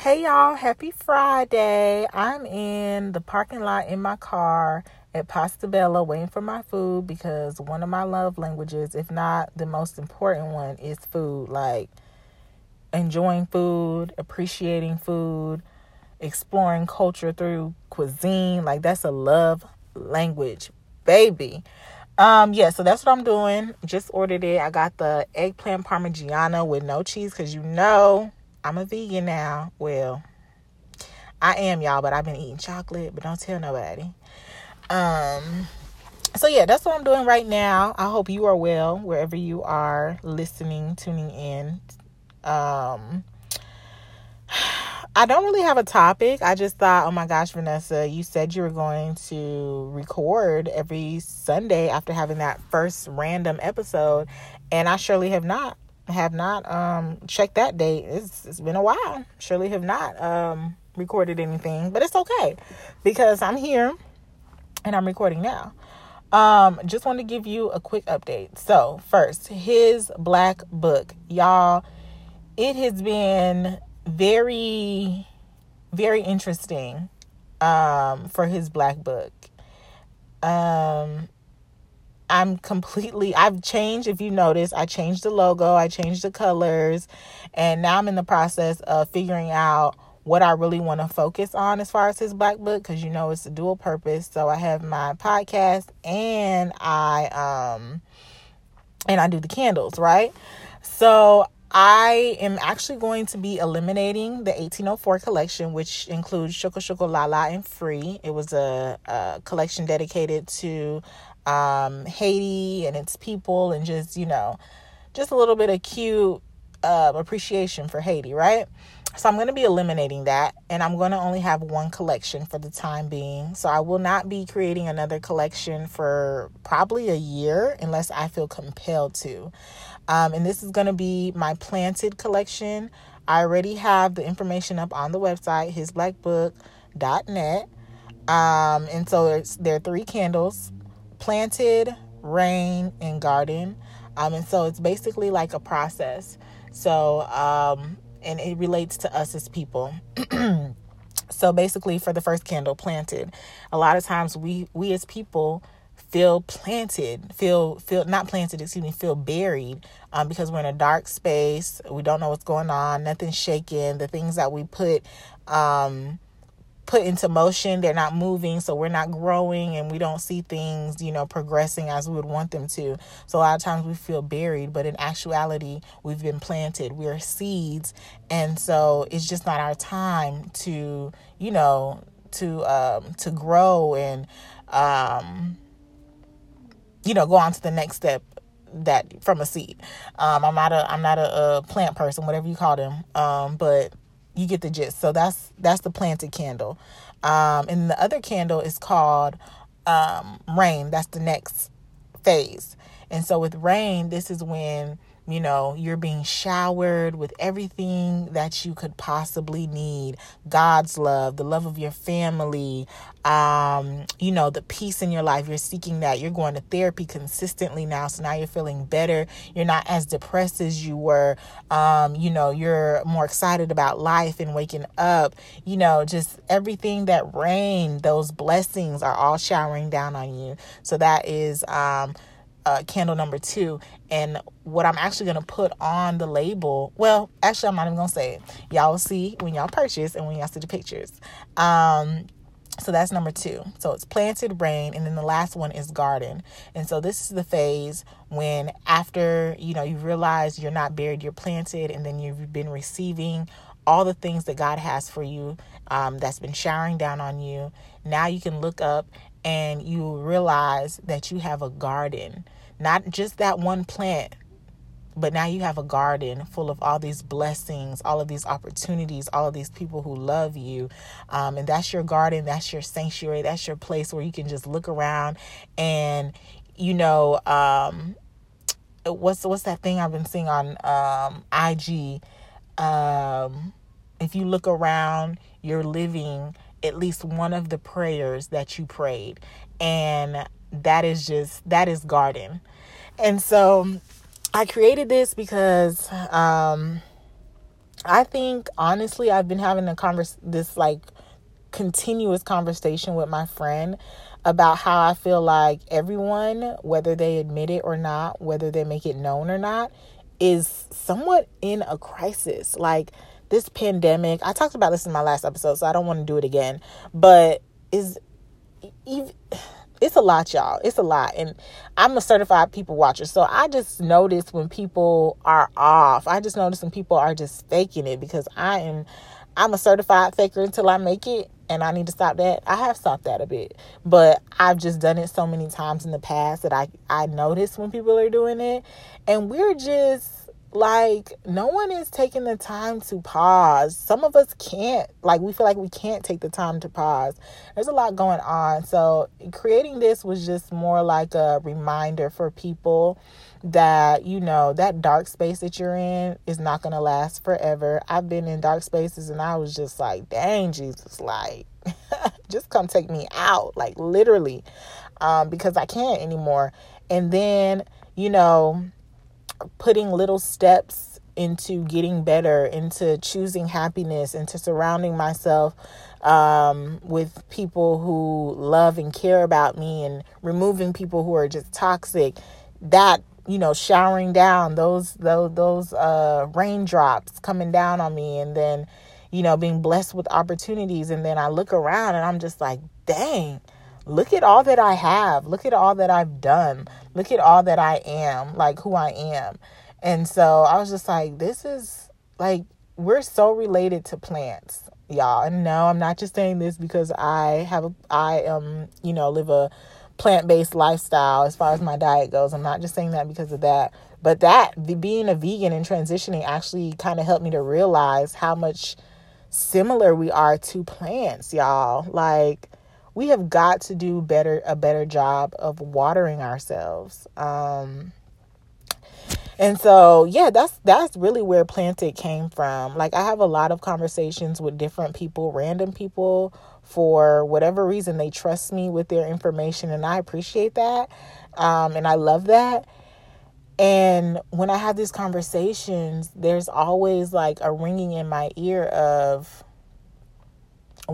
Hey y'all, happy Friday. I'm in the parking lot in my car at Pasta Bella waiting for my food because one of my love languages, if not the most important one, is food. Like enjoying food, appreciating food, exploring culture through cuisine. Like that's a love language, baby. Um, yeah, so that's what I'm doing. Just ordered it. I got the eggplant parmigiana with no cheese because you know I'm a vegan now. Well, I am y'all, but I've been eating chocolate, but don't tell nobody. Um so yeah, that's what I'm doing right now. I hope you are well wherever you are listening, tuning in. Um I don't really have a topic. I just thought, oh my gosh, Vanessa, you said you were going to record every Sunday after having that first random episode, and I surely have not have not um checked that date. It's, it's been a while. Surely have not um recorded anything, but it's okay because I'm here and I'm recording now. Um, just want to give you a quick update. So, first, his black book, y'all, it has been very, very interesting um, for his black book. Um, I'm completely I've changed if you notice I changed the logo, I changed the colors, and now I'm in the process of figuring out what I really want to focus on as far as his black book cuz you know it's a dual purpose. So I have my podcast and I um and I do the candles, right? So I am actually going to be eliminating the 1804 collection, which includes Shoko Shoko Lala and Free. It was a, a collection dedicated to um, Haiti and its people, and just you know, just a little bit of cute uh, appreciation for Haiti, right? So I'm going to be eliminating that, and I'm going to only have one collection for the time being. So I will not be creating another collection for probably a year unless I feel compelled to. Um, and this is going to be my planted collection. I already have the information up on the website, hisblackbook.net. Um, and so there are three candles planted, rain, and garden. Um, and so it's basically like a process. So, um, and it relates to us as people. so basically, for the first candle, planted. A lot of times, we we as people feel planted, feel feel not planted, excuse me, feel buried, um, because we're in a dark space. We don't know what's going on. Nothing's shaking. The things that we put, um, put into motion. They're not moving so we're not growing and we don't see things you know progressing as we would want them to. So a lot of times we feel buried but in actuality we've been planted. We're seeds and so it's just not our time to you know to um to grow and um you know go on to the next step that from a seed. Um i'm not a i'm not a, a plant person whatever you call them. Um but you get the gist. So that's that's the planted candle. Um, and the other candle is called um, rain. That's the next phase. And so with rain, this is when you know, you're being showered with everything that you could possibly need God's love, the love of your family, um, you know, the peace in your life. You're seeking that. You're going to therapy consistently now. So now you're feeling better. You're not as depressed as you were. Um, you know, you're more excited about life and waking up. You know, just everything that rain, those blessings are all showering down on you. So that is, um, uh, candle number two. And what I'm actually going to put on the label, well, actually, I'm not even going to say it. Y'all will see when y'all purchase and when y'all see the pictures. Um, so that's number two. So it's planted rain, and then the last one is garden. And so this is the phase when after you know you realize you're not buried, you're planted, and then you've been receiving all the things that God has for you um, that's been showering down on you. Now you can look up and you realize that you have a garden, not just that one plant, but now you have a garden full of all these blessings, all of these opportunities, all of these people who love you. Um, and that's your garden, that's your sanctuary, that's your place where you can just look around and, you know, um, what's what's that thing I've been seeing on um, IG? Um, if you look around, you're living at least one of the prayers that you prayed. And that is just, that is garden. And so I created this because um, I think honestly, I've been having a converse this like continuous conversation with my friend about how I feel like everyone, whether they admit it or not, whether they make it known or not, is somewhat in a crisis. Like this pandemic, I talked about this in my last episode, so I don't want to do it again, but is even it's a lot, y'all. It's a lot. And I'm a certified people watcher. So I just notice when people are off. I just notice when people are just faking it because I am I'm a certified faker until I make it and I need to stop that. I have stopped that a bit. But I've just done it so many times in the past that I I notice when people are doing it and we're just like no one is taking the time to pause. Some of us can't like we feel like we can't take the time to pause. There's a lot going on. So creating this was just more like a reminder for people that you know that dark space that you're in is not going to last forever. I've been in dark spaces and i was just like dang jesus like just come take me out like literally um because i can't anymore. And then you know putting little steps into getting better, into choosing happiness, into surrounding myself um, with people who love and care about me and removing people who are just toxic. That you know, showering down those those those uh, raindrops coming down on me, and then you know being blessed with opportunities, and then I look around and I'm just like, dang look at all that I have. Look at all that I've done. Look at all that I am, like who I am. And so I was just like, this is like, we're so related to plants, y'all. And no, I'm not just saying this because I have, a, I am, you know, live a plant based lifestyle as far as my diet goes. I'm not just saying that because of that. But that, the, being a vegan and transitioning actually kind of helped me to realize how much similar we are to plants, y'all. Like, we have got to do better a better job of watering ourselves. Um and so yeah that's that's really where planted came from. Like i have a lot of conversations with different people random people for whatever reason they trust me with their information and i appreciate that um and i love that. And when I have these conversations, there's always like a ringing in my ear of,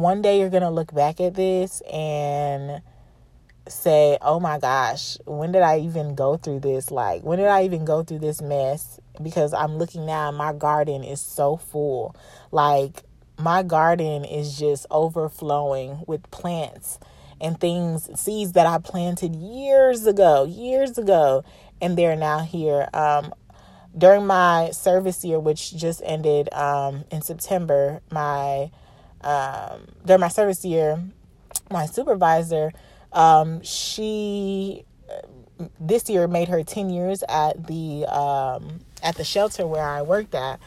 one day you're going to look back at this and say, oh my gosh, when did I even go through this? Like, when did I even go through this mess? Because I'm looking now, my garden is so full. Like, my garden is just overflowing with plants and things, seeds that I planted years ago, years ago, and they're now here. Um, during my service year, which just ended um, in September, my um, during my service year, my supervisor, um, she this year made her 10 years at the um, at the shelter where I worked at.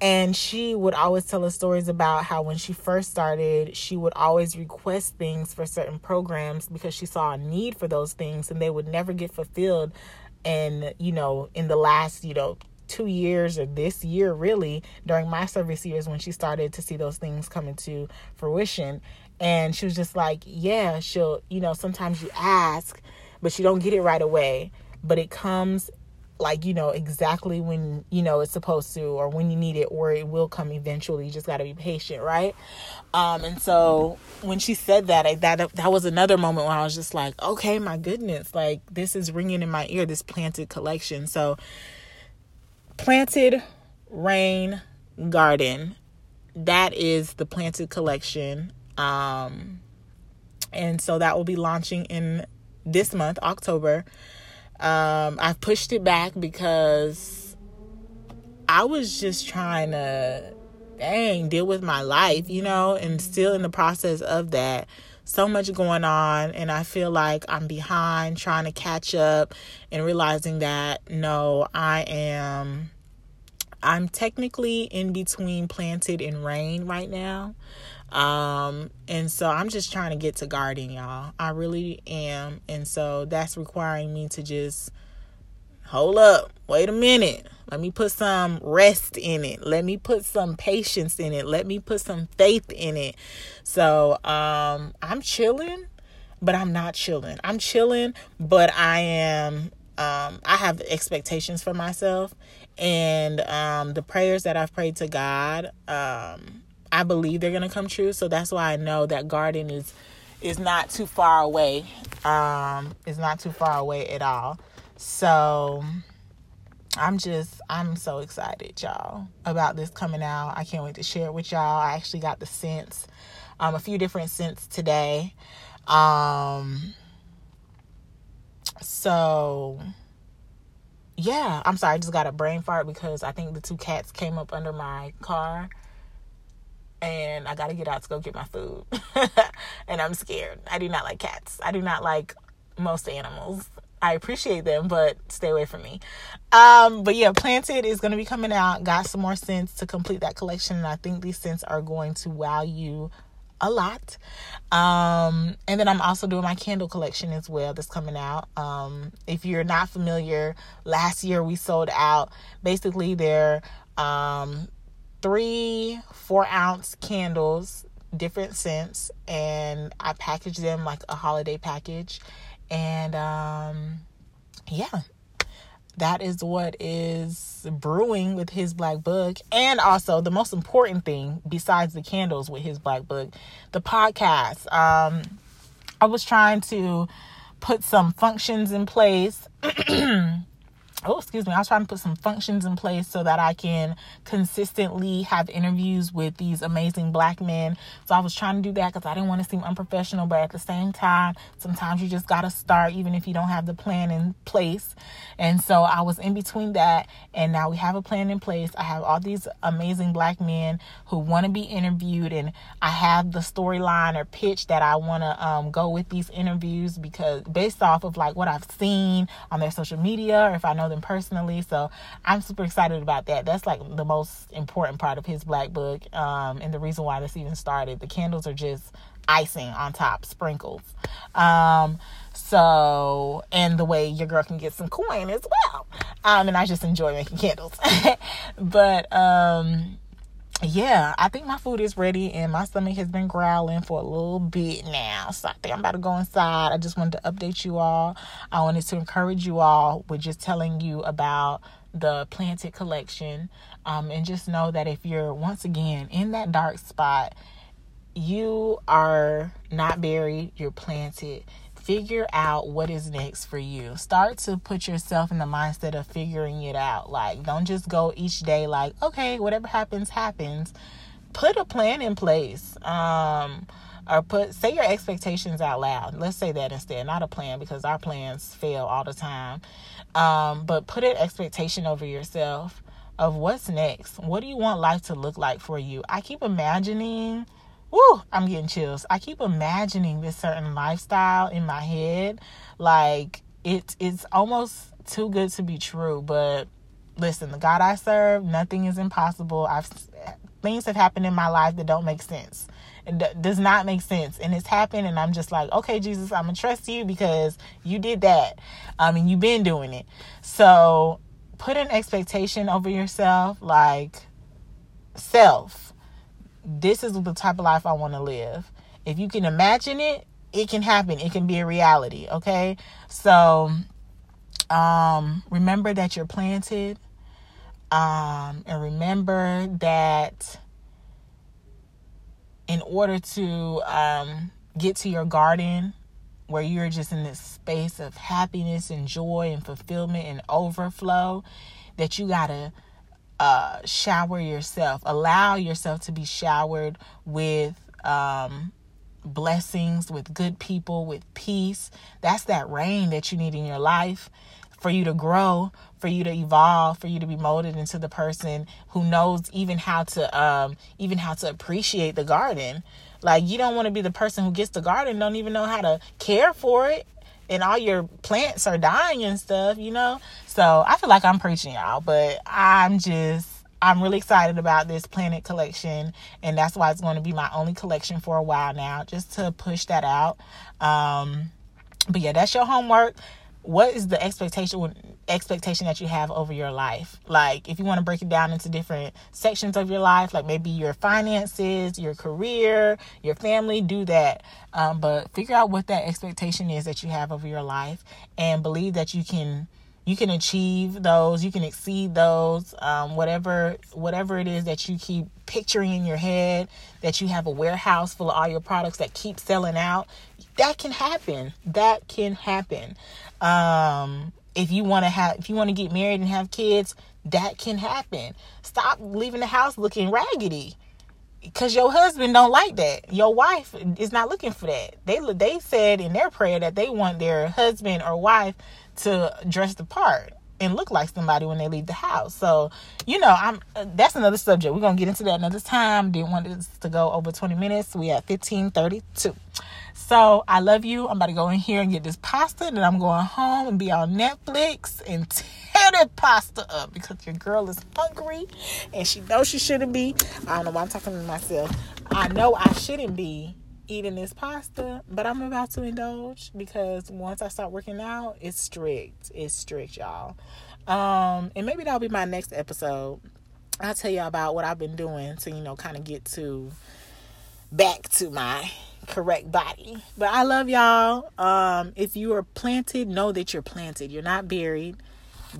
And she would always tell us stories about how when she first started, she would always request things for certain programs because she saw a need for those things and they would never get fulfilled. And, you know, in the last, you know, two years or this year really during my service years when she started to see those things come into fruition. And she was just like yeah she'll you know sometimes you ask but you don't get it right away. But it comes like you know exactly when you know it's supposed to or when you need it or it will come eventually. You just got to be patient right? Um and so when she said that I, that that was another moment when I was just like okay my goodness like this is ringing in my ear this planted collection. So Planted Rain Garden. That is the planted collection. Um, and so that will be launching in this month, October. Um, I've pushed it back because I was just trying to, dang, deal with my life, you know, and still in the process of that. So much going on, and I feel like I'm behind trying to catch up and realizing that no, I am I'm technically in between planted and rain right now. Um, and so I'm just trying to get to garden, y'all. I really am. And so that's requiring me to just hold up, wait a minute. Let me put some rest in it. Let me put some patience in it. Let me put some faith in it. So um I'm chilling, but I'm not chilling. I'm chilling, but I am um, I have expectations for myself, and um, the prayers that I've prayed to God, um, I believe they're gonna come true. So that's why I know that garden is is not too far away. Um, is not too far away at all. So I'm just I'm so excited, y'all, about this coming out. I can't wait to share it with y'all. I actually got the scents, um, a few different scents today. Um, so yeah, I'm sorry, I just got a brain fart because I think the two cats came up under my car and I got to get out to go get my food. and I'm scared. I do not like cats. I do not like most animals. I appreciate them, but stay away from me. Um, but yeah, Planted is going to be coming out. Got some more scents to complete that collection, and I think these scents are going to wow you a lot. Um, and then I'm also doing my candle collection as well that's coming out. Um, if you're not familiar, last year we sold out basically their um, three four ounce candles, different scents, and I packaged them like a holiday package. And um, yeah, that is what is brewing with his black book. And also the most important thing besides the candles with his black book the podcast. Um i was trying to put some functions in place oh excuse me i was trying to put some functions in place so that i can consistently have interviews with these amazing black men. So i was trying to do that because i didn't want to seem unprofessional but at the same time sometimes you just got to start even if you don't have the plan in place. And so i was in between that and now we have a plan in place. I have all these amazing black men who want to be interviewed and i have the storyline or pitch that i want to um, go with these interviews because based off of like what i've seen on their social media or if i know personally. So I'm super excited about that. That's like the most important part of his black book. Um, and the reason why this even started. The candles are just icing on top, sprinkles. Um, so, and the way your girl can get some coin as well. Um, and I just enjoy making candles. but, um, yeah, I think my food is ready and my stomach has been growling for a little bit now. So I think I'm about to go inside. I just wanted to update you all. I wanted to encourage you all with just telling you about the planted collection. Um, and just know that if you're once again in that dark spot, you are not buried, you're planted figure out what is next for you. Start to put yourself in the mindset of figuring it out. Like, don't just go each day like, okay, whatever happens, happens. Put a plan in place. Um, or put say your expectations out loud. Let's say that instead, not a plan because our plans fail all the time. Um, but put an expectation over yourself of what's next. What do you want life to look like for you? I keep imagining woo, I'm getting chills. I keep imagining this certain lifestyle in my head. Like it's it's almost too good to be true, but listen, the God I serve, nothing is impossible. I've things have happened in my life that don't make sense. It does not make sense, and it's happened, and I'm just like, okay, Jesus, I'm gonna trust you because you did that. I mean, you've been doing it. So put an expectation over yourself, like self this is the type of life I want to live. If you can imagine it, it can happen. It can be a reality, okay? So um remember that you're planted. Um and remember that in order to um get to your garden where you're just in this space of happiness and joy and fulfillment and overflow that you got to uh, shower yourself. Allow yourself to be showered with um, blessings, with good people, with peace. That's that rain that you need in your life for you to grow, for you to evolve, for you to be molded into the person who knows even how to um, even how to appreciate the garden. Like you don't want to be the person who gets the garden, don't even know how to care for it and all your plants are dying and stuff, you know? So I feel like I'm preaching y'all, but I'm just I'm really excited about this planted collection, and that's why it's going to be my only collection for a while now, just to push that out. Um, but yeah, that's your homework. What is the expectation expectation that you have over your life? Like, if you want to break it down into different sections of your life, like maybe your finances, your career, your family, do that. Um, but figure out what that expectation is that you have over your life, and believe that you can you can achieve those you can exceed those um, whatever whatever it is that you keep picturing in your head that you have a warehouse full of all your products that keep selling out that can happen that can happen um, if you want to have if you want to get married and have kids that can happen stop leaving the house looking raggedy because your husband don't like that. Your wife is not looking for that. They they said in their prayer that they want their husband or wife to dress the part and look like somebody when they leave the house. So, you know, I'm uh, that's another subject. We're gonna get into that another time. Didn't want this to go over 20 minutes. We at 1532. So I love you. I'm about to go in here and get this pasta, and I'm going home and be on Netflix and tear that pasta up because your girl is hungry and she knows she shouldn't be. I don't know why I'm talking to myself. I know I shouldn't be eating this pasta, but I'm about to indulge because once I start working out, it's strict. It's strict, y'all. Um, and maybe that'll be my next episode. I'll tell y'all about what I've been doing to, you know, kind of get to back to my correct body. But I love y'all. Um, if you are planted, know that you're planted. You're not buried.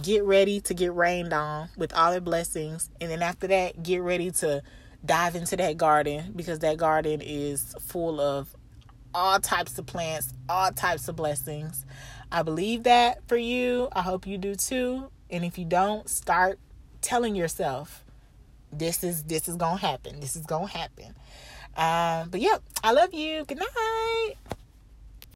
Get ready to get rained on with all the blessings. And then after that, get ready to dive into that garden because that garden is full of all types of plants, all types of blessings. I believe that for you. I hope you do too. And if you don't, start telling yourself this is this is gonna happen. This is gonna happen. Um, but yep, I love you. Good night.